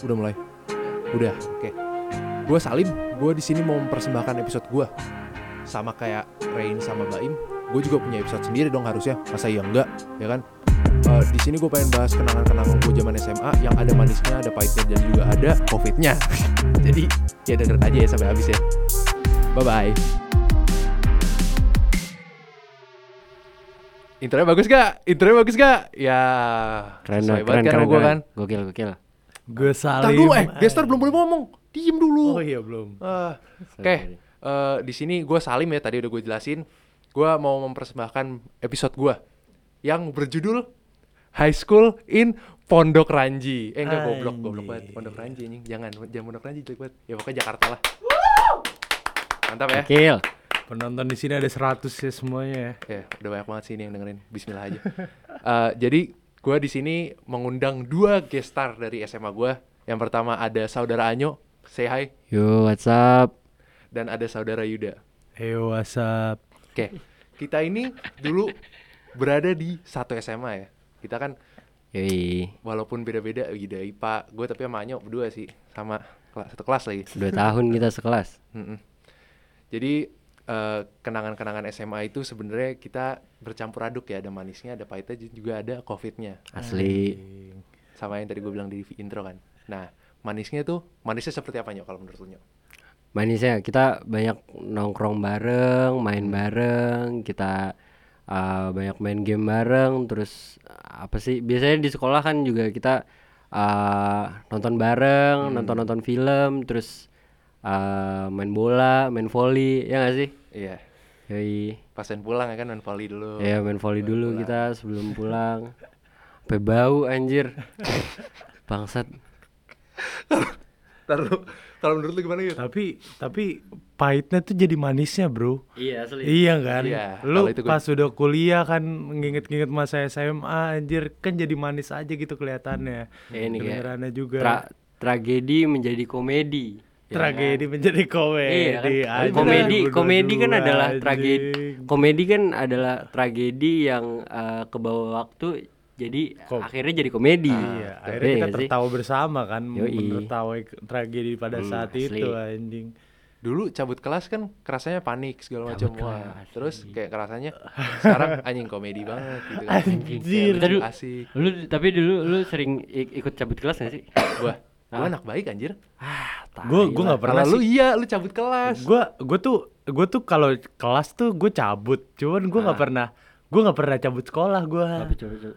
Udah mulai. Udah, oke. Gue Salim, gue di sini mau mempersembahkan episode gue. Sama kayak Rain sama Baim, gue juga punya episode sendiri dong harusnya. Masa iya enggak, ya kan? Eh, di sini gue pengen bahas kenangan-kenangan gue zaman SMA yang ada manisnya, ada pahitnya dan juga ada covidnya. Jadi ya dengerin aja ya sampai habis ya. Bye bye. Intronya bagus gak? Intronya bagus gak? Ya Keren, keren, kan keren, sama gue keren. kan Gokil, gokil. Gue salim. dulu eh, gestar belum boleh ngomong Diem dulu Oh iya belum. Ah, Sorry, Oke, sorry. eh, di sini gue Salim ya tadi udah gue jelasin. Gue mau mempersembahkan episode gue yang berjudul High School in Pondok Ranji. Eh enggak goblok, goblok banget. Pondok Ranji anjing. Jangan, jangan Pondok Ranji jelek banget. Ya pokoknya Jakarta lah. Mantap ya. Gokil. Penonton di sini ada 100 ya semuanya ya. Ya, udah banyak banget sih ini yang dengerin. Bismillah aja. Eh, jadi gue di sini mengundang dua guest star dari SMA gue. Yang pertama ada saudara Anyo, say hi, Yo, what's up? dan ada saudara Yuda. Hey what's up? Oke, kita ini dulu berada di satu SMA ya. Kita kan Yoi, walaupun beda-beda Yuda IPA, gue tapi sama Anyo berdua sih, sama kelas satu kelas lagi. dua tahun kita sekelas. Mm-mm. Jadi eh, kenangan-kenangan SMA itu sebenarnya kita bercampur aduk ya, ada manisnya, ada pahitnya, juga ada covidnya. Asli. Sama yang tadi gue bilang di intro kan. Nah, manisnya tuh, manisnya seperti apa Nyo kalau menurut lu Nyo? Manisnya kita banyak nongkrong bareng, main bareng, kita uh, banyak main game bareng, terus uh, apa sih? Biasanya di sekolah kan juga kita uh, nonton bareng, nonton-nonton film, terus uh, main bola, main volley, ya gak sih? Iya, Yoi. pasen pulang ya kan main volley dulu. Ya main volley dulu pulang. kita sebelum pulang. Sampai bau anjir. Bangsat. Ntar lu, kalau menurut lu gimana ya? Tapi tapi pahitnya tuh jadi manisnya bro. Iya asli. Iya kan? Iya, Lu itu gue- pas udah kuliah kan nginget-nginget masa SMA anjir kan jadi manis aja gitu kelihatannya. Ya, ini kayak Kedengerannya juga. Tra- tragedi menjadi komedi. Ya Tragedi kan? menjadi komedi. Iya kan? anjing. komedi 2022, komedi kan adalah tragedi anjing. komedi kan adalah tragedi yang eh, ke bawah waktu jadi Kom- akhirnya jadi komedi. Iya, Iya akhirnya kita nggak sih? tertawa bersama kan Yoi. menertawa tragedi pada Hmm, saat asli. itu anjing. Dulu cabut kelas kan kerasanya panik segala macam. Wah, terus kayak kerasanya sekarang anjing komedi banget gitu kan. Anjir. Kayak asik. Lu tapi dulu lu sering ik- ikut cabut kelas gak sih? Gua, Ah. anak baik anjir. ah, Gue gue nggak pernah Kalau lu sih. iya, lu cabut kelas. Gue gue tuh gue tuh kalau kelas tuh gue cabut. Cuman gue nggak Ah. pernah gue nggak pernah cabut sekolah gue.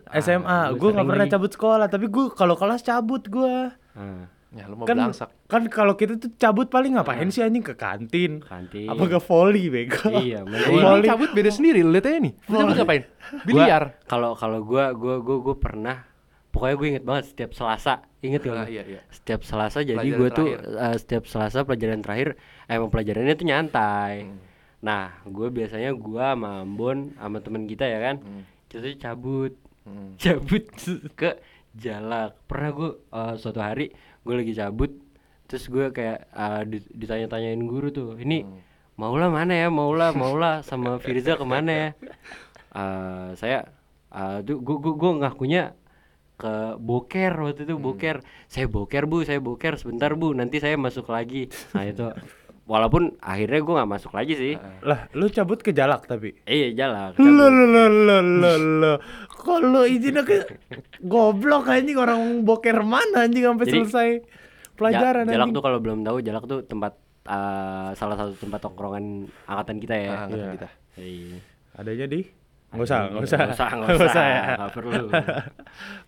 Ah, SMA lu gue nggak pernah cabut sekolah. Tapi gue kalau kelas cabut gue. Ah, Ya lu mau Kan belangsak. kan kalau kita tuh cabut paling ngapain sih anjing ke kantin? kantin. Apa ke volley bego? Iya, ini cabut beda sendiri, lu lihat aja nih. Lu cabut ngapain? Biliar. Kalau kalau gua gua gua gua pernah pokoknya gue inget banget setiap Selasa. Inget gak lu? iya, iya. Setiap Selasa jadi gue tuh eh, setiap Selasa pelajaran terakhir emang pelajarannya tuh nyantai. Hmm. Nah, gue biasanya gua sama Ambon sama temen kita ya kan. Hmm. Tuh cabut Hmm. cabut ke Jalak. Pernah gue eh, suatu hari gue lagi cabut terus gue kayak eh, di- ditanya-tanyain guru tuh. Ini Hmm. Maula mana ya? Maula, Maula sama Firza ke mana ya? Eh, saya eh, tuh gue gue gue ngakunya ke boker waktu itu boker. Saya boker bu, saya boker sebentar bu. Nanti saya masuk lagi. Nah itu walaupun akhirnya gue nggak masuk lagi sih. Lah, lu cabut ke Jalak tapi. Iya jalan. Lo lo lo lo lo lo. Kalau izinnya ke goblok anjing orang boker mana anjing sampai Jadi, selesai pelajaran Ja- Jalak anjing. tuh kalau belum tahu Jalak tuh tempat eh, salah satu tempat tongkrongan angkatan kita ya. Ah, angkatan Iya. kita. Iya. Adanya di Nggak usah, nggak usah. Nggak usah, nggak Nggak usah, ya. nggak perlu.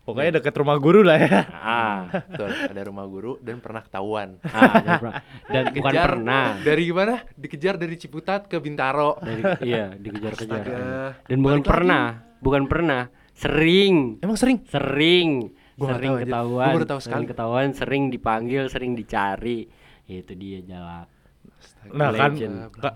Pokoknya deket rumah guru lah ya. Ah, Betul, ada rumah guru dan pernah ketahuan. ah, dan, per- dan bukan pernah. Dari gimana? Dikejar dari Ciputat ke Bintaro. Dari, iya, dikejar-kejar. Dan bukan Balik pernah, bukan pernah, sering, Emang sering? sering, Gua sering tahu, ketahuan, Gua baru tahu sering ketahuan, sering dipanggil, sering dicari. Itu dia Jalak. Nah kan,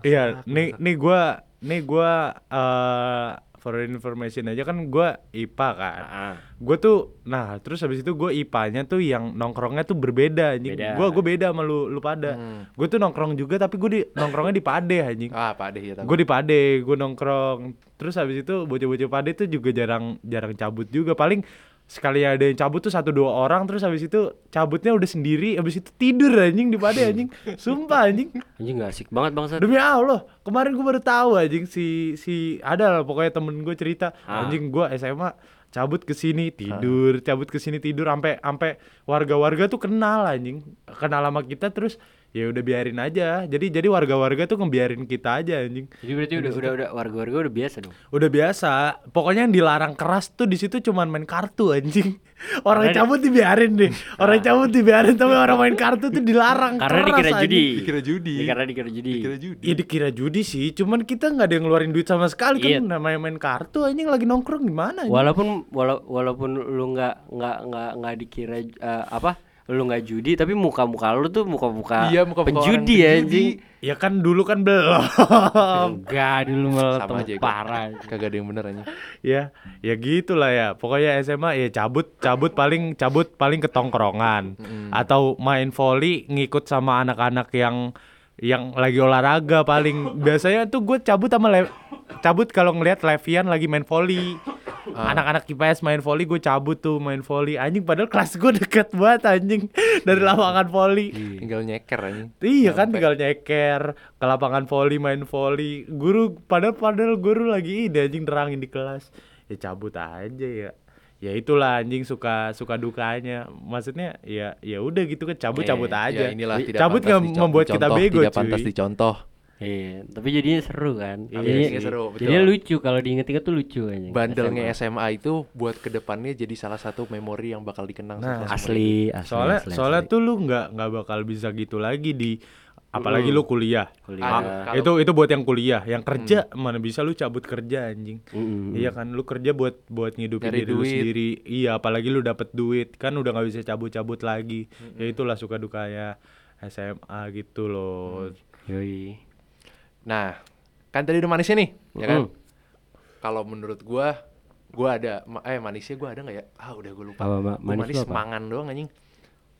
iya, nih nih gua nih gua eh for information aja kan gua IPA kan. Ah, Gue tuh, nah terus habis itu gue IPA-nya tuh yang nongkrongnya tuh berbeda anjing. Beda. Gue gue beda sama lu, lu pada. Hmm. Gue tuh nongkrong juga tapi gue di nongkrongnya di Pade anjing. Ah, Pak Ade ya. Gue di Pade, gue nongkrong. Terus habis itu bocah-bocah Pade tuh juga jarang jarang cabut juga. Paling sekali ada yang cabut tuh satu dua orang terus habis itu cabutnya udah sendiri habis itu tidur anjing di pada anjing. Sumpah anjing. Anjing gak asik banget bangsat. demi Allah kemarin gue baru tahu anjing si si ada lah pokoknya temen gue cerita. Ah. anjing gue SMA cabut ke sini tidur cabut ke sini tidur sampai sampai warga-warga tuh kenal anjing. Kenal sama kita terus ya udah biarin aja jadi jadi warga-warga tuh ngebiarin kita aja anjing Jadi berarti udah udah udah warga-warga udah biasa dong. udah biasa pokoknya yang dilarang keras tuh di situ cuman main kartu anjing orang Karena di- cabut dibiarin deh orang cabut dibiarin tapi orang main kartu tuh dilarang Karena keras, dikira anjing. judi. Dikira judi. Ya, karena dikira judi. Dikira judi. Ya dikira judi sih, cuman kita nggak ada yang ngeluarin duit sama sekali Iya. kan namanya main kartu anjing lagi nongkrong gimana anjing? Walaupun wala- walaupun lu nggak nggak nggak nggak dikira eh, apa lu nggak judi tapi muka-muka lu tuh muka-muka Iya, orang penjudi ya anjing. Ya kan dulu kan belum. Enggak dulu malah Sama aja parah. Kagak ada yang bener anjing. ya, ya gitulah ya. Pokoknya SMA ya cabut, cabut paling cabut paling ke tongkrongan atau main volley ngikut sama anak-anak yang yang lagi olahraga paling. Biasanya tuh gue cabut sama Le- cabut kalau ngelihat Levian lagi main volley. Anak-anak IPS main volley gue cabut tuh main volley. Anjing padahal kelas gue deket banget anjing. Dari lapangan volley. Tinggal nyeker anjing. Iya kan tinggal nyeker. Ke lapangan voli main voli. Guru padahal padahal guru lagi ide anjing terangin di kelas. Ya cabut aja ya. Ya itulah anjing suka suka dukanya. Maksudnya ya ya udah gitu kan cabut cabut Eh, aja. Ya inilah tidak cabut nggak membuat kita dicontoh, bego Tidak cuy. pantas dicontoh. Iya, tapi jadinya seru kan. Iya, jadinya, jadinya seru, betul. jadinya lucu kalau diinget-inget tuh lucu anjing. Bandelnya SMA. SMA itu buat ke depannya jadi salah satu memori yang bakal dikenang Nah, semua asli, asli. Soalnya asli, soalnya asli. tuh lu nggak nggak bakal bisa gitu lagi di apalagi lu kuliah. Kuliah. Ah, Kalau- itu itu buat yang kuliah, yang kerja mana bisa lu cabut kerja anjing. Mm-mm. Iya kan lu kerja buat buat ngidupin diri lu sendiri. Iya, apalagi lu dapet duit kan udah nggak bisa cabut-cabut lagi. Ya itulah suka dukanya SMA gitu loh. Yoi. Nah, kan tadi udah manisnya nih, ya kan? Mm-mm. Kalau menurut gua, gua ada eh manisnya gua ada nggak ya? Ah, udah gua lupa. Apa, Ma? Gua Manis manis lu apa? mangan doang anjing.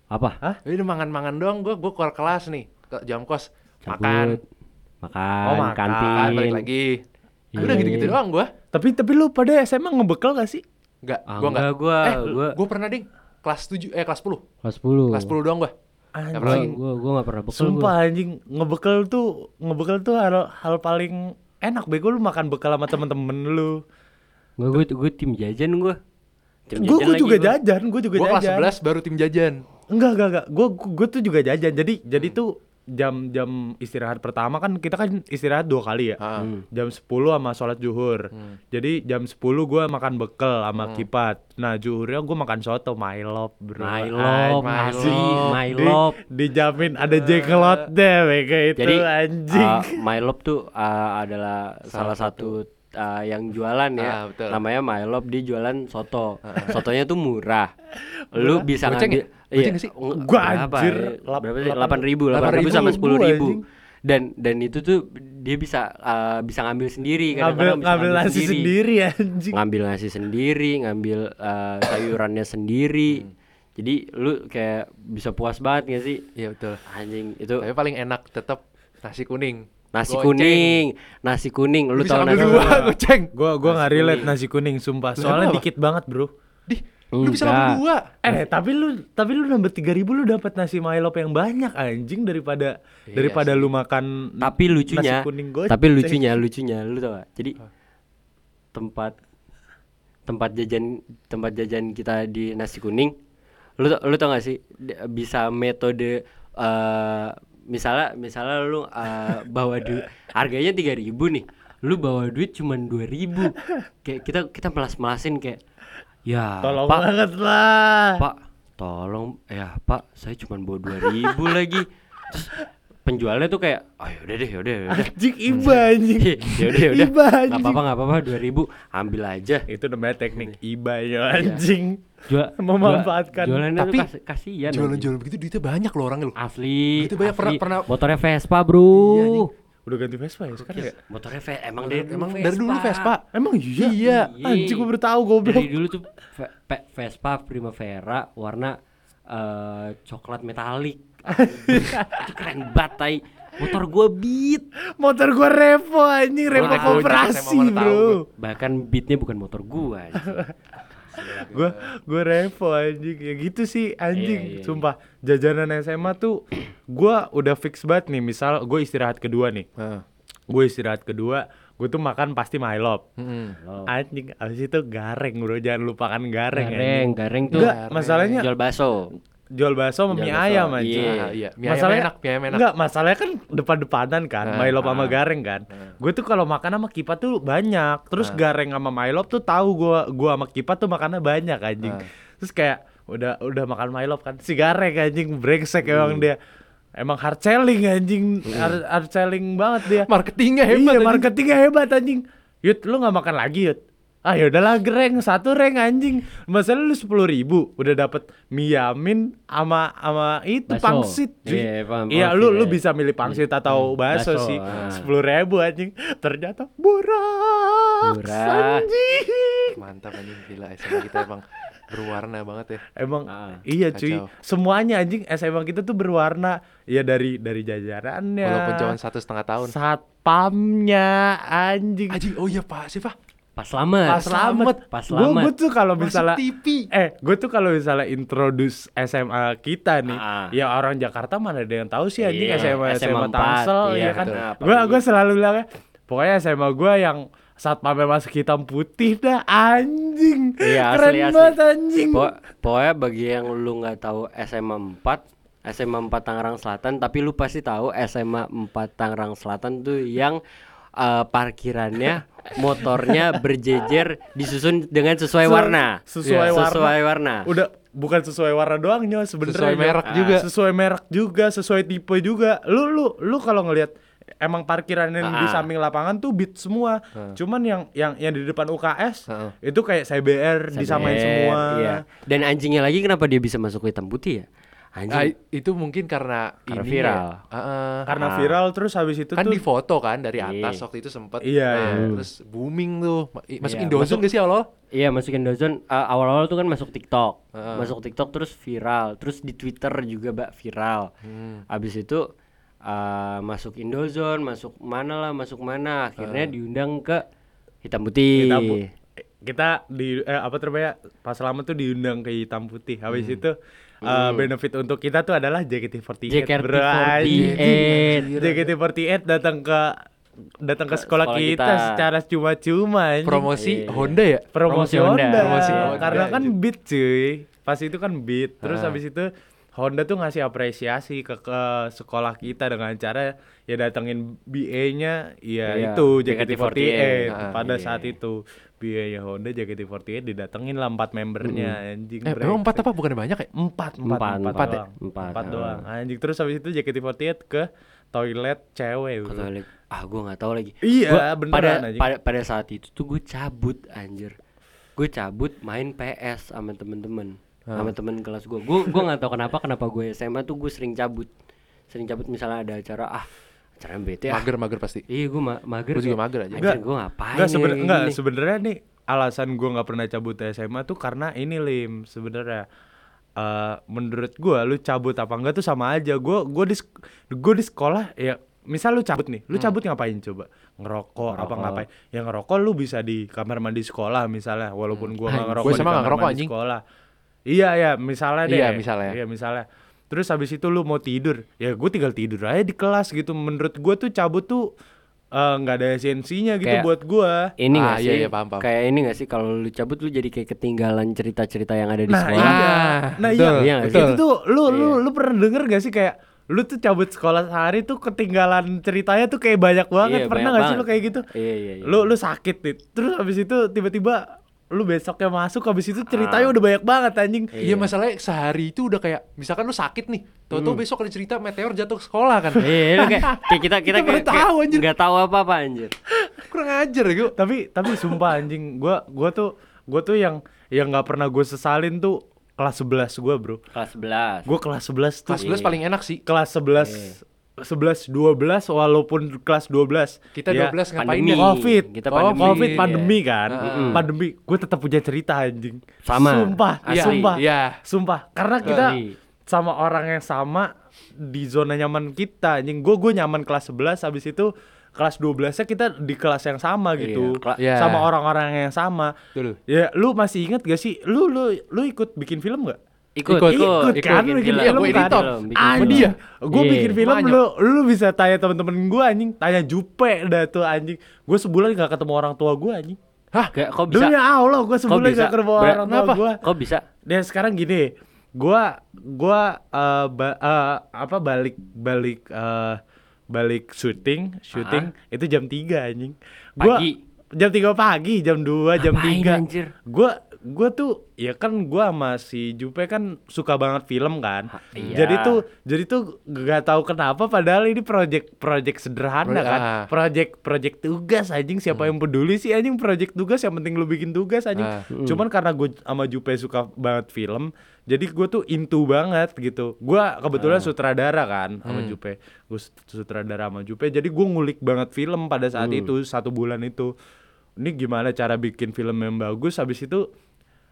Apa? Jadi udah mangan-mangan doang gua gua keluar kelas nih, ke jam kos, Cabut, makan, makan, Oh, makan. kantin. makan balik lagi. Iya, Udah gitu-gitu iya. doang gua. Tapi tapi lu pada SMA ngebekal gak sih? Enggak, Ah, gua enggak. enggak, gua- eh, gua- gua pernah ding kelas 7 eh kelas 10. Kelas 10. Kelas 10 doang gua. Anjing. Nggak Gua, pernah gua, gua gak pernah bekal Sumpah anjing ngebekal tuh ngebekal tuh hal hal paling enak bego lu makan bekal sama temen-temen lu. Gua. Gua, gua, gua tim jajan gua. Tim Gue jajan lagi juga gua. jajan, gue juga Gua kelas jajan. 11 baru tim jajan. Enggak, enggak, enggak. Gue gue tuh juga jajan. Jadi jadi tuh jam-jam istirahat pertama kan kita kan istirahat dua kali ya. Ah. Hmm. Jam 10 sama sholat zuhur. Hmm. Jadi jam 10 gua makan bekal sama kipat. Nah, zuhurnya gua makan soto Mylop, Bro. Mylop, Mylop. asli, Di- dijamin ada jekelot deh kayak itu Jadi anjing. uh, Mylop tuh uh, adalah salah, Salah satu uh, yang jualan ya. Ah, betul. Namanya Mylop dia jualan soto. Sotonya tuh murah. Lu bisa ngambil ya? Sih? Gua anjir, berapa sih? lapan- Delapan ribu, delapan ribu 8.000 sama sepuluh gua, ribu. anjing. Dan dan itu tuh dia bisa uh, bisa ngambil sendiri ngambil kadang-kadang bisa ngambil nasi sendiri anjing. ngambil nasi sendiri, ngambil uh, sayurannya sendiri. Hmm. Jadi lu kayak bisa puas banget gak sih? Iya betul. Anjing itu Tapi paling enak tetap nasi kuning. Nasi Goceng. kuning, nasi kuning. Lu tau nasi dua, goceng. Gua gua nggak relate kuning. nasi kuning sumpah. Soalnya kenapa? dikit banget, Bro. Di, lu bisa Enggak. ngambil dua. Eh, tapi lu tapi lu nambah 3000 lu dapat nasi Mylop yang banyak anjing daripada Iya daripada sih. lu makan Tapi lucunya, nasi kuning goceng. tapi lucunya, lucunya, lu tau gak? Jadi tempat tempat jajan tempat jajan kita di nasi kuning, lu tau- lu tau gak sih bisa metode eh misalnya misalnya lu eh, bawa duit harganya tiga ribu nih, lu bawa duit cuma dua ribu, kayak kita kita melas melasin kayak ya Tolong pak banget lah. Pak, tolong ya Pak, saya cuma bawa dua ribu lagi. Terus penjualnya tuh kayak, oh yaudah deh, yaudah, yaudah. Anjing iba anjing. yaudah, yaudah. Iba Nggak anjing. apa-apa, nggak apa-apa, dua ribu, ambil aja. Itu namanya teknik iba ya anjing. Jual, Memanfaatkan. jual- jualannya Tapi kas- kasihan. anjing. Jualan-jualan begitu duitnya banyak loh orangnya loh. Asli, Itu banyak, pernah- asli. pernah- Motornya Vespa bro. Iya, anjing. Udah ganti Vespa ya sekarang ya? Motornya Vespa, emang dari dulu Emang dari dulu Vespa. Emang iya? Iya. Anjing gua baru tahu goblok. Dari dulu tuh Vespa Primavera warna eh, coklat metalik. itu keren banget tai. Motor gua beat. Motor gua Revo anjing, Revo Gojek, koperasi, Bro. Bahkan beatnya bukan motor gua anjing. gue gue revo anjing ya gitu sih anjing Iya, iya, sumpah jajanan SMA tuh gue udah fix banget nih misal gue istirahat kedua nih Heeh. gue istirahat kedua gue tuh makan pasti Milo Mm-mm. Oh. anjing abis itu gareng bro jangan lupakan gareng Gareng, anjing. gareng tuh enggak masalahnya jual bakso. jual bakso sama Jual mie bakso, ayam anjing iya. Ah, iya. Mie ayam masalahnya enak, mie ayam enak. enggak masalahnya kan depan-depanan kan Ah, Milo sama ah. gareng kan gue tuh kalau makan sama Kipa tuh banyak terus Ah. gareng sama Milo tuh tahu gua gua sama Kipa tuh makannya banyak anjing Ah. terus kayak udah udah makan Milo kan si gareng anjing brengsek emang dia emang hard selling anjing. Hard, hard selling banget dia. Marketingnya hebat. iya anjing. marketingnya hebat anjing. Yud lu nggak makan lagi Yud? Ah ya udahlah gereng. Satu reng anjing. Masalah lu sepuluh ribu? Udah dapet mie yamin sama sama itu pangsit cuy. Iya, paham- iya pangsit, lu lu iya. bisa milih pangsit atau bakso Bakso, sih. ah. sepuluh ribu anjing. Ternyata murah Murah. anjing. Mantap anjing. Gila SMA kita emang berwarna banget ya. Emang Ah, iya cuy kacau. semuanya anjing SMA kita tuh berwarna ya dari dari jajarannya Walaupun cuma satu setengah tahun. satpamnya anjing Anjing, oh iya Pak, siapa? Pas selamat. pas selamat Pas gue selamat. tuh kalau misalnya TV. eh gue tuh kalau misalnya introduce SMA kita nih Ah. ya orang Jakarta mana ada yang tahu sih anjing Iya, SMA SMA, SMA Tangsel iya, ya kan gue gue selalu bilangnya pokoknya SMA gue yang saat pamer masuk hitam putih dah anjing Iya, keren asli, asli. banget anjing Po- pokoknya bagi yang lu nggak tahu SMA 4 SMA 4 Tangerang Selatan tapi lu pasti tahu SMA 4 Tangerang Selatan tuh yang eh, parkirannya motornya berjejer disusun dengan sesuai Se- warna sesuai Iya, warna. sesuai warna udah bukan sesuai warna doang nyo sebenarnya Sesuai merek Ah, juga. sesuai merek juga sesuai tipe juga lu lu lu kalau ngelihat emang parkiran yang di Ah. samping lapangan tuh beat semua cuman yang yang yang di depan UKS Heeh. itu kayak CBR disamain Eh, semua iya. dan anjingnya lagi kenapa dia bisa masuk ke hitam putih ya Ah, anjing itu mungkin karena, Karena ini viral. ya. Ah. karena Ah. viral terus habis itu kan tuh di foto kan dari atas Iya. waktu itu sempet Iya, Nah, iya. terus booming tuh masuk Iya, Indozone masuk- gak sih awal Iya masukin dozon uh, awal-awal tuh kan masuk TikTok, Heeh. masuk TikTok terus viral, terus di Twitter juga mbak viral. Hmm. Abis itu uh, masuk Indozone, masuk mana lah, masuk mana, akhirnya diundang ke hitam putih. kita bu- eh, kita di eh, apa namanya pas lama tuh diundang ke hitam putih habis Hmm. itu eh, benefit untuk kita tuh adalah JKT48 JKT48. bro, anjing. Anjing. JKT48 datang ke datang ke sekolah, sekolah kita, kita. secara cuma-cuma promosi Iya. Honda ya promosi, promosi Honda. Honda. Promosi Honda, karena kan beat cuy pas itu kan beat terus Ah. habis itu Honda tuh ngasih apresiasi ke, ke sekolah kita dengan cara ya datengin BA-nya ya Iya, itu JKT48. JKT48 Ah, pada iya. saat itu BA-nya Honda JKT48 didatengin lah empat membernya anjing eh emang empat apa bukannya banyak ya empat empat Empat, empat, empat ya? doang Empat, empat ah. doang anjing terus habis itu JKT48 ke toilet cewek Ke toilet. Ah gue nggak tahu lagi. Iya, Gua beneran, pada, anjing. pada pada saat itu tuh gue cabut anjir. Gue cabut main PS sama temen-temen, sama temen kelas gue. Gue gue nggak tahu kenapa kenapa gue SMA tuh gue sering cabut, sering cabut misalnya ada acara ah acara bete ah. mager mager pasti Iya gue ma mager. Gua juga mager aja. Enggak, gue ngapain? Enggak ya seben- kayak enggak, sebenarnya nih alasan gua nggak pernah cabut SMA tuh karena ini lim sebenarnya Eh menurut gua lu cabut apa enggak tuh sama aja. Gua gua di gua di sekolah ya misal lu cabut nih, lu cabut ngapain coba? Ngerokok, apa Ngerokok. ngapain? Ya ngerokok lu bisa di kamar mandi sekolah misalnya, walaupun gua nggak ngerokok Gua nggak kamar ngerokok, mandi anjing. sekolah. Iya ya, misalnya deh. Iya, misalnya. Iya, misalnya. Terus habis itu lu mau tidur, ya gue tinggal tidur aja di kelas gitu. Menurut gua tuh cabut tuh eh, nggak ada esensinya gitu Kayak- buat gua. ini Ah, nggak iya, sih? iya, paham, paham. Kayak ini nggak sih kalau lu cabut lu jadi kayak ketinggalan cerita-cerita yang ada di Nah, sekolah. iya. Ah, Nah, betul, iya. Iya nggak betul. Itu tuh lu lu Iya. lu pernah denger gak sih kayak lu tuh cabut sekolah sehari tuh ketinggalan ceritanya tuh kayak banyak banget. Iya, pernah banyak gak sih lu banget. kayak gitu? Iya iya. iya. Lu lu sakit nih. Terus habis itu tiba-tiba lu besoknya masuk habis itu ceritanya Ah. udah banyak banget anjing. Iya masalahnya sehari itu udah kayak misalkan lu sakit nih, tahu-tahu Hmm. besok ada cerita meteor jatuh ke sekolah kan. Iya, lu kayak, kayak kita kita Kita kayak, tahu, anjir. nggak tahu apa-apa anjir. Kurang ajar ya gue. tapi tapi sumpah anjing gua gua tuh gua tuh yang yang nggak pernah gue sesalin tuh kelas 11 gua, Bro. Kelas 11. Gua kelas 11 tuh Kelas 11 paling enak sih. kelas 11 11 12 walaupun kelas 12 Kita ya, 12 ngapain pandemi. ya? Covid, Kita Covid, pandemi. Covid, Iya. pandemi kan, Heeh. pandemi. Gue tetap punya cerita anjing. Sama. Sumpah, Iya, sumpah, iya. sumpah. Karena kita Asli. sama orang yang sama di zona nyaman kita anjing. Gue gue nyaman kelas 11 habis itu kelas 12-nya kita di kelas yang sama gitu. Iya, kela- Iya. Sama orang-orang yang sama. Betul. Ya, lu masih inget gak sih? Lu lu lu ikut bikin film gak? Ikut Ikut, ikut, kan bikin bikin film. film, kan anjing film. dia. gue Iya. bikin film lu lu bisa tanya temen-temen gue anjing tanya Jupe dah tuh anjing gue sebulan gak ketemu orang tua gue anjing Hah? Gak, kok bisa? Demi Allah gue sebulan gak ketemu Ber- orang tua gue Kok bisa? dan sekarang gini gua gua eh, ba- eh, apa balik balik eh, balik syuting syuting itu jam 3 anjing gua Pagi. jam 3 pagi jam 2 jam Ngapain, 3 anjir? Gua gua tuh ya kan gua sama si Jupe kan suka banget film kan. Iya. jadi tuh jadi tuh gak tahu kenapa padahal ini project project sederhana Proyek- kan. ah. project project tugas anjing. Siapa yang peduli sih anjing project tugas? Yang penting lu bikin tugas anjing. Ah. cuman karena gue sama Jupe suka banget film jadi gue tuh into banget gitu. Gue kebetulan sutradara kan sama Jupe. Gue sutradara sama Jupe. Jadi gue ngulik banget film pada saat itu satu bulan itu. Ini gimana cara bikin film yang bagus? Habis itu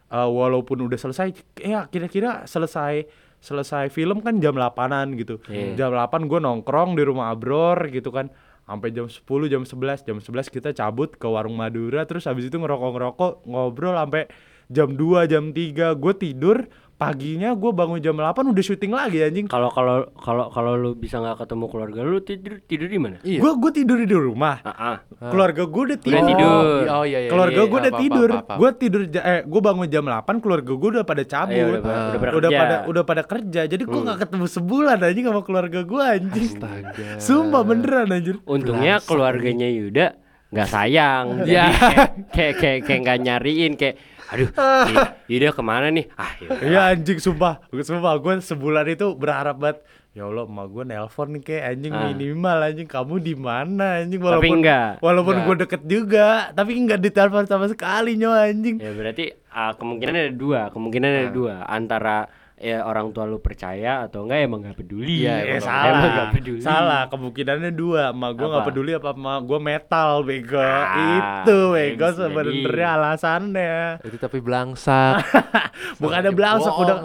uh, walaupun udah selesai ya kira-kira selesai selesai film kan jam 8-an gitu Iya. jam 8 gue nongkrong di rumah Abror gitu kan sampai jam 10 jam 11 jam 11 kita cabut ke warung Madura terus habis itu ngerokok-ngerokok ngobrol sampai jam 2 jam 3 gue tidur paginya gue bangun jam 8 udah syuting lagi anjing Kalau kalau kalau kalau lu bisa nggak ketemu keluarga lu tidur tidur di mana? Iya. gue gue tidur di rumah Ah, ah. keluarga gue udah tidur, Udah tidur. Oh iya iya. keluarga iya, gue iya, udah apa, tidur gue tidur eh gue bangun jam 8 keluarga gue udah pada cabut Iya, udah, pada- udah pada udah kerja. pada udah pada kerja jadi gue nggak ketemu sebulan anjing sama keluarga gue anjing Astaga. sumpah beneran anjir Untungnya keluarganya Yuda nggak sayang. Jadi Iya. kayak kayak kayak kayak nggak nyariin kayak aduh Y- Yuda ke mana nih? Ah, yaudah. Iya anjing sumpah Sumpah gue sebulan itu berharap banget Ya Allah emak gue nelpon nih kayak anjing Ah. minimal anjing kamu di mana anjing Tapi walaupun enggak. walaupun Enggak. gue deket juga tapi enggak ditelepon sama sekali nyo anjing Ya berarti ah, kemungkinan ada dua, kemungkinan ada dua antara ya orang tua lu percaya atau enggak emang nggak peduli. Iya, Eh emang- salah Emang nggak peduli. Salah kemungkinannya dua Emak gue nggak peduli apa emak gue metal bego Ah, Itu ya bego bisa sebenarnya jadi. alasannya Itu tapi belangsak. Bukan ada belangsak bohong, udah.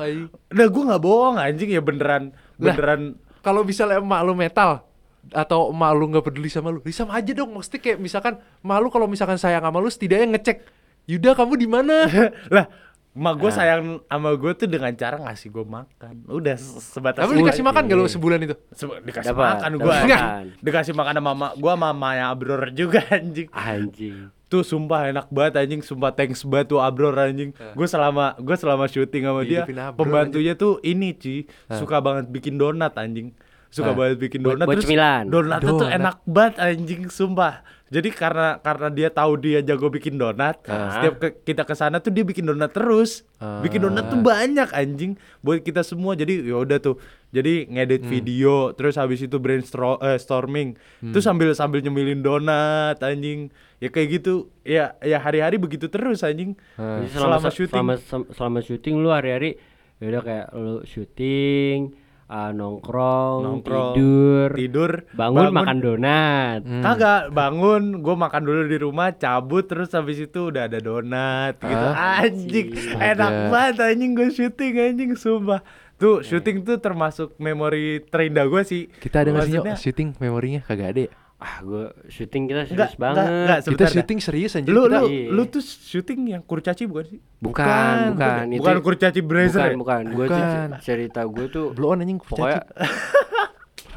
Udah gue nggak bohong anjing ya beneran Lah. Beneran Kalau misalnya emak lu metal atau emak lu nggak peduli sama lu, ya sama aja dong. Mesti kayak misalkan emak lu kalau misalkan sayang sama lu setidaknya ngecek, Yuda kamu di mana? lah Mak Ah. gue sayang sama gue tuh dengan cara ngasih gue makan Udah se- sebatas Tapi dikasih itu. makan gak lu sebulan itu? Se- Dikasih Dapat, makan gue. Dikasih makan sama mama Gue sama mamanya Abror juga anjing Anjing. Tuh sumpah enak banget anjing Sumpah thanks banget tuh Abror anjing Gue selama gue selama syuting sama dia Abror, Pembantunya tuh ini Ci Suka banget bikin donat anjing Suka Ah. banget bikin Buat- donat buat cemilan. Donatnya tuh Donat. enak banget anjing Sumpah jadi karena karena dia tahu dia jago bikin donat, Ah. setiap ke- kita ke sana tuh dia bikin donat terus. Bikin donat tuh banyak anjing buat kita semua. Jadi ya udah tuh. Jadi ngedit video, terus habis itu brainstorming, eh, storming. Terus sambil sambil nyemilin donat anjing. Ya kayak gitu. Ya ya hari-hari begitu terus anjing. Jadi Selama, se- syuting. selama selama syuting lu hari-hari ya udah kayak lu syuting, ah, nongkrong, Nongkrong, tidur, tidur, bangun, makan donat. Kagak bangun, gue makan dulu di rumah, cabut terus habis itu udah ada donat gitu. Ah, Anjing, Astaga. enak banget anjing gue syuting anjing sumpah. Tuh syuting tuh termasuk memori terindah gue sih. Kita ada nggak sih Maksudnya- syuting memorinya? Kagak ada ya? Ah, gua syuting kita Enggak, serius enggak, banget. enggak, Kita sebentar dah. syuting serius anjir Lu kita. lu Iya. lu tuh syuting yang kurcaci bukan sih? Bukan, bukan, ya? itu- bukan kurcaci brazer. bukan, ya? bukan. Gua tuh Bukan. cerita gue tuh Blow on anjing pokoknya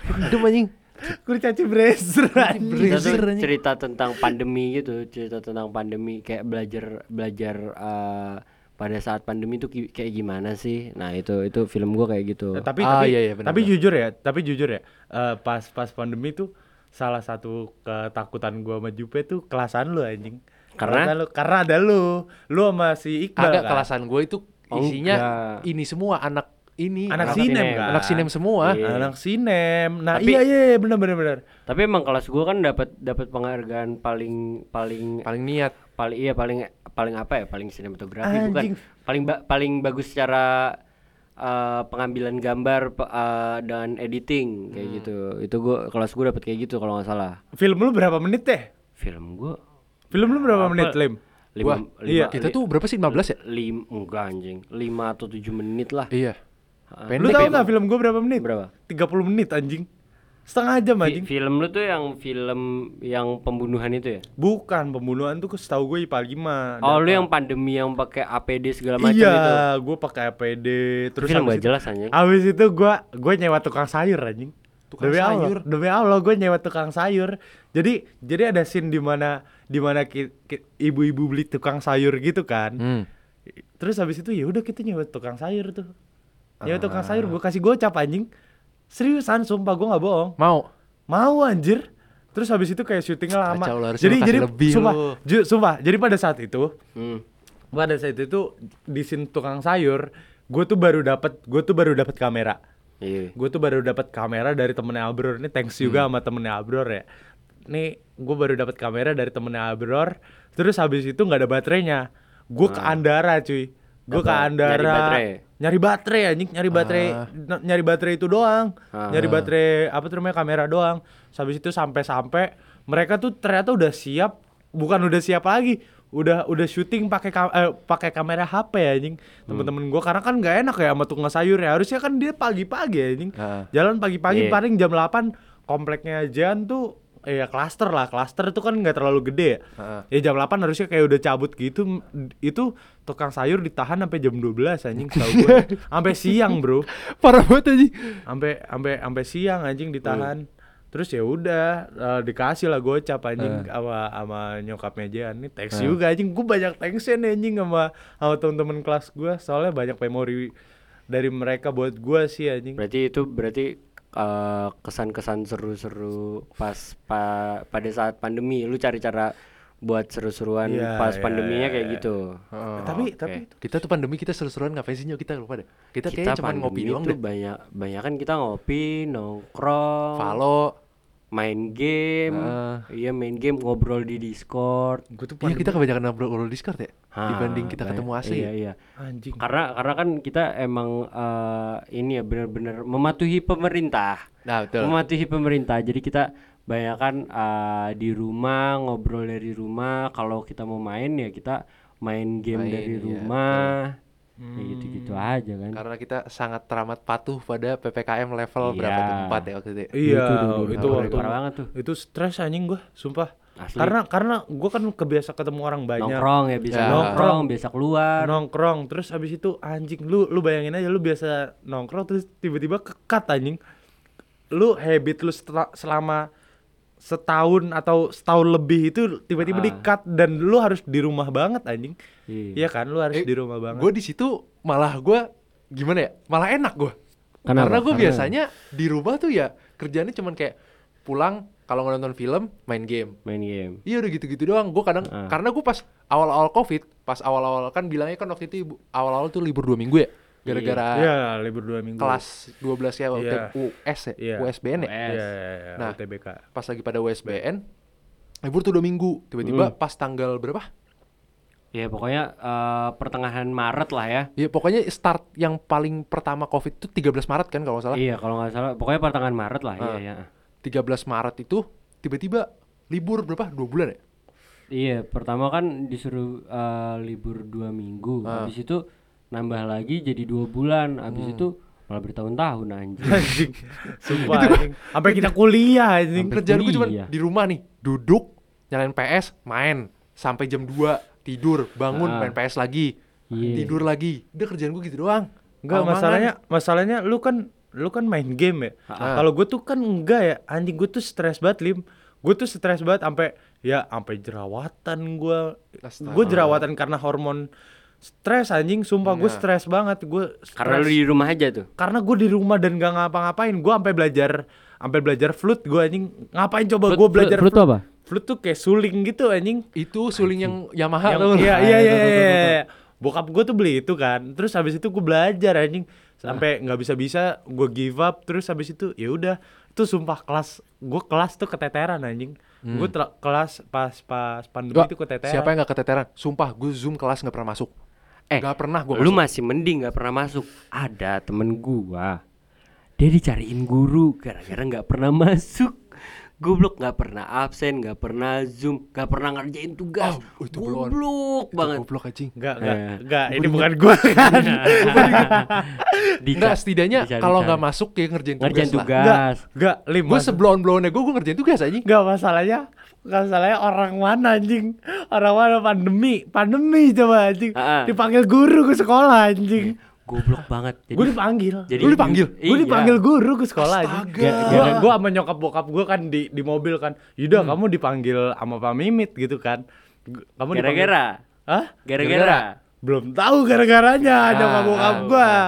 Hidup anjing. Kurcaci brazer. anjing. Brazer, anjing. cerita tentang pandemi gitu, cerita tentang pandemi kayak belajar belajar eh, pada saat pandemi itu kayak gimana sih? Nah, itu itu film gua kayak gitu. Nah, tapi Ah, tapi, iya, iya, benar, tapi benar. jujur ya, tapi jujur ya, eh, pas pas pandemi tuh salah satu ketakutan gua sama Jupe tuh kelasan lu anjing. Karena? Kelasan lu, karena ada lu, lu sama si Iqbal Agak kan. kelasan gue itu Oh, isinya enggak. ini semua anak ini Anak Anak sinem sinem. kan? anak sinem semua. Iya. Anak sinem. Nah, Tapi- iya iya iya, benar benar benar. Tapi emang kelas gua kan dapat dapat penghargaan paling paling Paling niat. paling iya paling paling apa ya? Paling sinematografi bukan. Anjing. Paling ba- paling bagus secara eh, pengambilan gambar eh, dan editing kayak gitu. Itu gua kelas gua dapat kayak gitu kalau nggak salah. Film lu berapa menit teh? Film gua Film lu berapa Apa? menit, Lim? lima, Wah, iya, Kita tuh berapa sih 15 ya? lim enggak anjing. 5 atau 7 menit lah. Iya. Lu tahu ya, nggak film gua berapa menit? Berapa? 30 menit anjing. Setengah jam anjing film lu tuh yang film yang pembunuhan itu ya? bukan pembunuhan tuh setahu gue IPA 5 Oh, lu yang pandemi yang pakai APD segala macam iya itu. gue pakai APD terus film gak jelas anjing. Abis itu gua gue nyewa tukang sayur anjing. Tukang demi sayur? Allah, demi Allah gue nyewa tukang sayur. Jadi jadi ada scene di mana di mana ibu-ibu beli tukang sayur gitu kan. Hmm. Terus habis itu ya udah kita nyewa tukang sayur tuh. Nyewa tukang Ah. sayur gue kasih gocap anjing. Seriusan sumpah gue nggak bohong. Mau. Mau anjir. Terus habis itu kayak syutingnya lama. Kacau lu, jadi jadi lebih sumpah, ju- sumpah. Jadi pada saat itu Hmm. pada saat itu di scene tukang sayur, gue tuh baru dapat gue tuh baru dapat kamera Iya. gue tuh baru dapat kamera dari temennya Abror ini thanks juga sama temennya Abror ya nih gue baru dapat kamera dari temennya Abror terus habis itu nggak ada baterainya gue ke Andara cuy gue ke? Andara Nyari baterai? anjing nyari baterai Ah. n- nyari baterai itu doang Ah. nyari baterai apa tuh namanya kamera doang habis itu sampai-sampai mereka tuh ternyata udah siap bukan udah siap lagi udah udah syuting pakai ka- eh, pakai kamera HP ya anjing temen-temen gue karena kan nggak enak ya sama tukang sayur ya harusnya kan dia pagi-pagi ya anjing Ah. jalan pagi-pagi Iya. paling jam 8 kompleknya Jan tuh ya klaster lah. Klaster itu kan nggak terlalu gede ya. Heeh. ya jam 8 harusnya kayak udah cabut gitu. Itu tukang sayur ditahan sampai jam 12 anjing tahu gue sampai siang bro. Parah banget anjing. sampai sampai sampai siang anjing ditahan. Terus ya udah eh, dikasih lah gocap anjing sama sama nyokapnya Jan nih thanks juga anjing. Gue banyak thanksnya nih anjing sama sama temen-temen kelas gue soalnya banyak memori dari mereka buat gue sih anjing. Berarti itu berarti eh, kesan-kesan seru-seru pas pa- pada saat pandemi lu cari cara buat seru-seruan Iya, pas iya, pandeminya iya, kayak iya. gitu. Heeh. tapi oke. tapi Kita tuh pandemi kita seru-seruan ngapain sih kita lupa deh. Kita, kayaknya cuma ngopi doang tuh deh. banyak banyak kan kita ngopi, nongkrong, Valo. Main game. Heeh. Iya main game ngobrol di Discord. gue tuh Iya kita kebanyakan ngobrol Discord ya. Ah, dibanding kita ketemu asli. Iya ya? iya. anjing Karena karena kan kita emang eh, ini ya benar-benar mematuhi pemerintah. Nah, betul. Mematuhi pemerintah. Jadi kita banyakan eh, di rumah ngobrol dari rumah. Kalau kita mau main ya kita main game Main, dari iya, rumah. Gitu-gitu aja kan. Karena kita sangat teramat patuh pada PPKM level berapa Iya. tuh? Empat ya waktu itu. ya? Iya, Itu itu waktu parah banget tuh. itu stres anjing gua, sumpah. Asli. Karena karena gua kan kebiasa ketemu orang banyak. nongkrong ya bisa Ya. nongkrong, biasa keluar. Nongkrong, terus habis itu anjing lu lu bayangin aja lu biasa nongkrong terus tiba-tiba kekat anjing. Lu habit lu setel- selama setahun atau setahun lebih itu tiba-tiba Ah. di-cut dan lu harus di rumah banget anjing. Iya. Iya kan, lu harus Eh, di rumah banget. Gue di situ malah gue gimana ya? Malah enak gue. Kenapa? Karena gue Karena- biasanya di rumah tuh ya kerjanya cuman kayak pulang kalau nonton film main game. main game. Iya udah gitu-gitu doang. Gue kadang Ah. karena gue pas awal-awal covid, pas awal-awal kan bilangnya kan waktu itu awal-awal tuh libur dua minggu ya, gara-gara Iya, libur dua minggu. kelas 12 ya waktu Iya. US ya, Iya. USBN ya. US. Iya, iya, iya, Nah. UTBK. Pas lagi pada USBN, libur tuh dua minggu. Tiba-tiba Hmm. pas tanggal berapa? Ya pokoknya eh, pertengahan Maret lah ya. Ya pokoknya start yang paling pertama covid tuh 13 Maret kan kalau nggak salah. Iya kalau nggak salah, pokoknya pertengahan Maret lah. Ah. Iya ya. 13 Maret itu tiba-tiba libur berapa? Dua bulan ya? Iya pertama kan disuruh eh, libur dua minggu, Ah. habis itu nambah lagi jadi dua bulan, habis Hmm. itu malah bertahun-tahun anjing. Anjing. Sumpah anjing. Sampai kita kuliah anjing. Kerjaan gue cuma di rumah nih, duduk, nyalain PS, main sampai jam 2, tidur, bangun, Ah. main PS lagi. Iya. Tidur lagi. Udah kerjaan gue gitu doang. Enggak, Kalau masalahnya masalahnya lu kan lu kan main game ya. Ah. Kalau gue tuh kan enggak ya, anjing gue tuh stres banget lim. Gue tuh stres banget sampai ya sampai jerawatan gue. Gue jerawatan karena hormon stres anjing, sumpah gue Iya. stres banget. Gue Karena lu di rumah aja tuh. karena gue di rumah dan gak ngapa-ngapain. Gue sampai belajar sampai belajar flute gue anjing. Ngapain coba gue belajar flute? apa? Flute tuh kayak suling gitu anjing. itu suling yang Yamaha Yang- lu? iya Ah, iya iya, iya iya, iya. Bokap gue tuh beli itu kan. Terus habis itu gue belajar anjing sampai nggak bisa bisa gue give up terus habis itu ya udah itu sumpah kelas gue kelas tuh keteteran anjing gue kelas pas pas pandemi Wah, itu keteteran siapa yang gak keteteran? Sumpah, gue zoom kelas gak pernah masuk. Eh, Gak pernah gue Lu masih mending nggak pernah masuk. Ada temen gua, dia dicariin guru gara-gara nggak pernah masuk. Goblok nggak pernah absen nggak pernah zoom nggak pernah ngerjain tugas Oh, itu belum. goblok banget Goblok anjing. Enggak, enggak, Eh. enggak, ini bukan gua kan. Dika, Enggak setidaknya kalau nggak masuk ya ngerjain tugas ngerjain. Enggak, tugas enggak, lim. Gue mas- sebelum blonnya gue gue ngerjain tugas anjing. Enggak masalahnya, enggak masalahnya orang mana anjing? Orang mana pandemi? Pandemi coba anjing. Dipanggil guru ke sekolah anjing. Goblok banget jadi Gue dipanggil. jadi Lu dipanggil? Gue iya. dipanggil guru ke sekolah Astaga. anjing. Gue gue sama nyokap bokap gue kan di di mobil kan. Yuda Hmm. kamu dipanggil sama Pak Mimit gitu kan. Kamu dipanggil- gara-gara Hah? gara-gara belum tahu gara-garanya Ah, nyokap bokap ah, gua ah.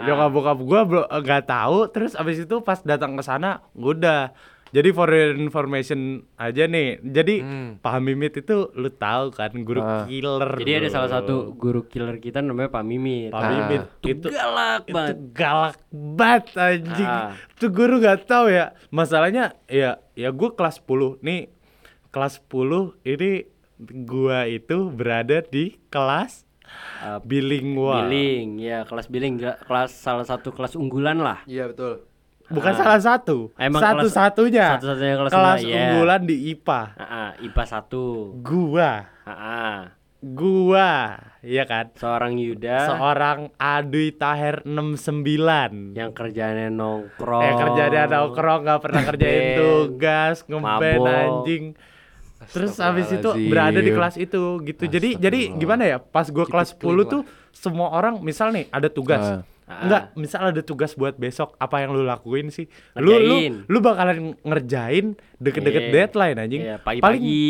nyokap bokap gua belum nggak tahu terus abis itu pas datang ke sana udah jadi for information aja nih. Jadi Hmm. Pak Mimit itu lu tahu kan guru Ah. killer jadi ada salah satu guru killer kita namanya Pak Mimit. Pak Ah. Mimit itu itu galak itu banget. galak banget anjing. Ah. tuh guru nggak tahu ya. Masalahnya ya ya gua kelas 10 nih. Kelas 10 ini gua itu berada di kelas Uh, bilingual. billing ya kelas billing nggak kelas salah satu kelas unggulan lah. Iya betul. Bukan Ah. salah satu. Emang kelas- Satu-satunya. satu-satunya kelas kelas unggulan, iya. unggulan di IPA. Ah, ah, IPA 1 Gua, Ah, ah. gua, iya kan? seorang Yuda Seorang Adui Taher 69. yang kerjanya nongkrong Eh kerjanya nongkrong gak pernah kerjain tugas, ngeband mabok. anjing. Terus habis itu berada di kelas itu gitu. Jadi jadi gimana ya? Pas gua kelas Dikit 10 tuh semua orang misal nih ada tugas. Ah. Ah. Enggak, misal ada tugas buat besok, apa yang lu lakuin sih? Lu Ngerjain. lu lu bakalan ngerjain deket-deket Iya. deadline anjing. Iya, Paling pagi-pagi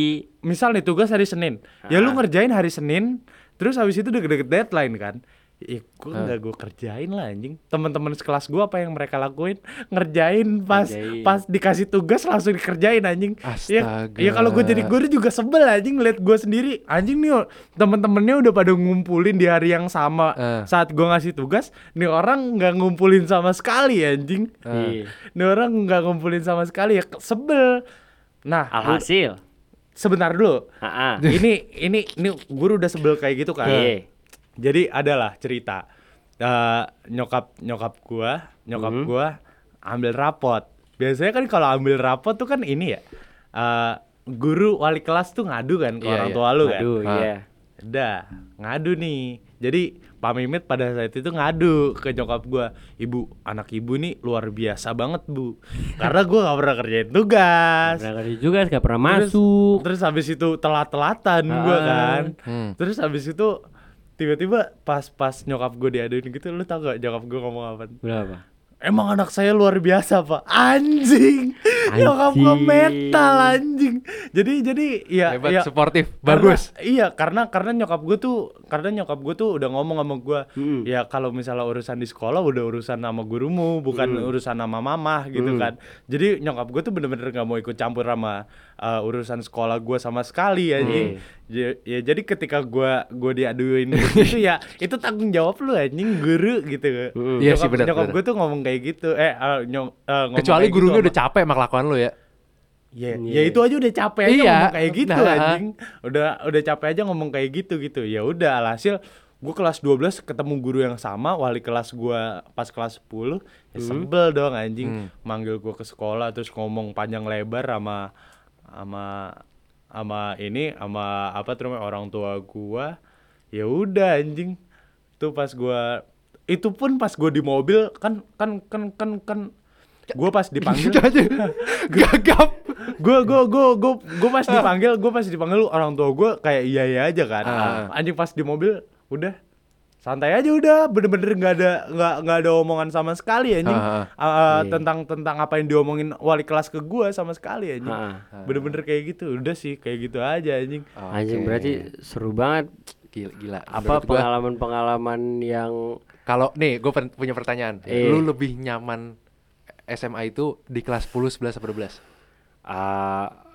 misal nih tugas hari Senin. Ya lu Ah. ngerjain hari Senin, terus habis itu deket-deket deadline kan. Ya gue nggak gue kerjain lah anjing. Teman-teman sekelas gua apa yang mereka lakuin? Ngerjain pas Ngerjain. pas dikasih tugas langsung dikerjain anjing. Ya, Astaga. ya kalau gue jadi guru juga sebel anjing lihat gue sendiri. Anjing nih temen-temennya udah pada ngumpulin di hari yang sama Ah. saat gua ngasih tugas. Nih orang nggak ngumpulin sama sekali anjing. Iya. Nih orang nggak ngumpulin sama sekali ya sebel. Nah, gua- alhasil sebentar dulu. Ah, ah. ini ini ini guru udah sebel kayak gitu kan. Iya. Jadi adalah cerita Eh, nyokap nyokap gua, nyokap Hmm. gua ambil rapot. Biasanya kan kalau ambil rapot tuh kan ini ya. eh, guru wali kelas tuh ngadu kan ke Iya, orang iya. tua lu kan. Ah. iya. Udah, ngadu nih. Jadi Pak Mimit pada saat itu ngadu ke nyokap gua, "Ibu, anak ibu nih luar biasa banget, Bu." Karena gua gak pernah kerjain tugas. Pernah kerja juga gak pernah Terus- masuk. Terus habis itu telat-telatan gua Ah. kan. Hmm. Terus habis itu tiba-tiba pas pas nyokap gue diaduin gitu lu tau gak nyokap gue ngomong apa? Berapa? Emang anak saya luar biasa pak Anjing Nyokap gue metal anjing Jadi jadi ya Hebat, ya, suportif, karena- bagus. Iya karena karena nyokap gue tuh Karena nyokap gue tuh udah ngomong sama gue Mm. Ya kalau misalnya urusan di sekolah udah urusan sama gurumu Bukan Mm. urusan sama mamah gitu Mm. kan Jadi nyokap gue tuh bener-bener gak mau ikut campur sama uh, urusan sekolah gue sama sekali anjing ya, ya jadi ketika gue gue diaduin gitu ya Itu tanggung jawab lu anjing guru gitu Mm. Iya sih, Nyokap- benar, Nyokap gue tuh ngomong kayak gitu Eh uh, nyok- uh, ngomong Kecuali kayak gurunya gitu udah sama- capek sama kelakuan lo ya. Ya, Iya. ya itu aja udah capek aja Iya, ngomong kayak gitu nah. anjing. Udah udah capek aja ngomong kayak gitu gitu. Ya udah alhasil gue kelas 12 ketemu guru yang sama, wali kelas gua pas kelas 10 ya sebel dong anjing. Hmm. Manggil gua ke sekolah terus ngomong panjang lebar sama sama sama ini sama apa tuh orang tua gua. Ya udah anjing. Tuh pas gua itu pun pas gua di mobil kan kan kan kan kan gua pas dipanggil. Gagap. gue gue gue gue gue pas dipanggil gue pas dipanggil orang tua gue kayak iya iya aja kan Ah. anjing pas di mobil udah santai aja udah bener-bener nggak ada nggak nggak ada omongan sama sekali anjing Ah, Ah, ah, tentang tentang apa yang diomongin wali kelas ke gue sama sekali anjing Ah. bener-bener kayak gitu udah sih kayak gitu aja anjing Anjing Oke. berarti seru banget gila, gila. apa pengalaman-pengalaman yang Kalau nih gue punya pertanyaan. Eh. Lu lebih nyaman SMA itu di kelas 10, 11 atau 12?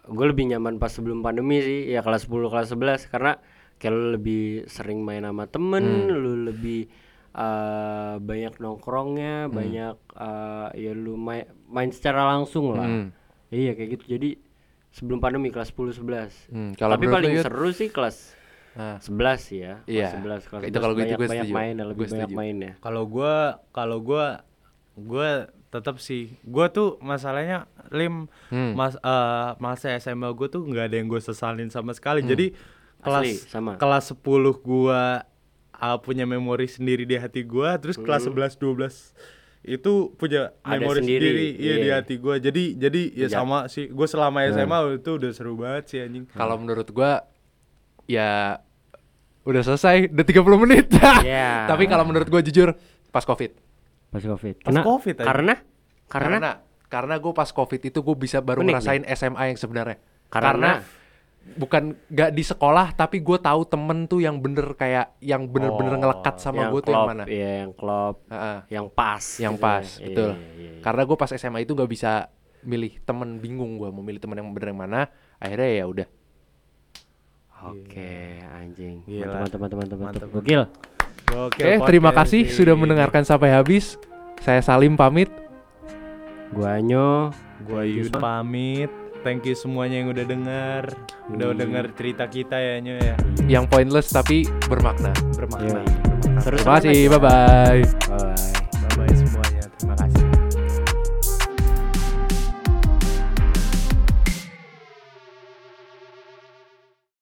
gue lebih nyaman pas sebelum pandemi sih ya kelas 10 kelas 11 karena kayak lu lebih sering main sama temen lu lebih uh, banyak nongkrongnya banyak uh, ya lu main main secara langsung lah Hmm. iya kayak gitu jadi sebelum pandemi kelas 10 11 Hmm, kalau tapi paling Yud? seru sih kelas Nah, 11 sih ya Iya. kelas 11 kelas Itu kalau 11 gitu banyak, gue banyak setuju. main ya lebih Gue banyak setuju. main ya kalau gue kalau gue gue tetap sih gua tuh masalahnya lim Hmm. mas eh, masa SMA gue tuh nggak ada yang gue sesalin sama sekali jadi kelas Asli, sama. kelas 10 gua uh, punya memori sendiri di hati gua terus kelas 11 12 itu punya Ada memori sendiri, sendiri, iya di iya. hati gua jadi jadi ya Iya. sama sih gue selama SMA itu udah seru banget sih anjing Kalau menurut gua ya udah selesai, udah 30 menit. Iya. Tapi kalau menurut gua jujur pas Covid. Pas Covid. Pas Covid aja. Karena karena Karena karena gue pas Covid itu gue bisa baru Unik ngerasain SMA yang sebenarnya. Karena- Karena, bukan gak di sekolah tapi gue tahu temen tuh yang bener kayak yang bener-bener Oh, ngelekat sama gue tuh yang mana. Iya, yang klop, Heeh. yang pas. yang gitu pas, ya. betul. Iya, iya, iya. Karena gue pas SMA itu gak bisa milih temen bingung gue mau milih temen yang bener yang mana. Akhirnya ya udah. Oke, anjing. Gila. Mantap, mantap, mantap, mantap. Mantap. Gokil. Oke, terima podcast kasih ini. sudah mendengarkan sampai habis. Saya Salim pamit. Gua Anyo. Gua Yud pamit. Thank you semuanya yang udah denger, udah Hmm. denger cerita kita ya Nyo ya. Yang pointless tapi bermakna. Bermakna. Yoi. Terus Terima kasih. Bye bye.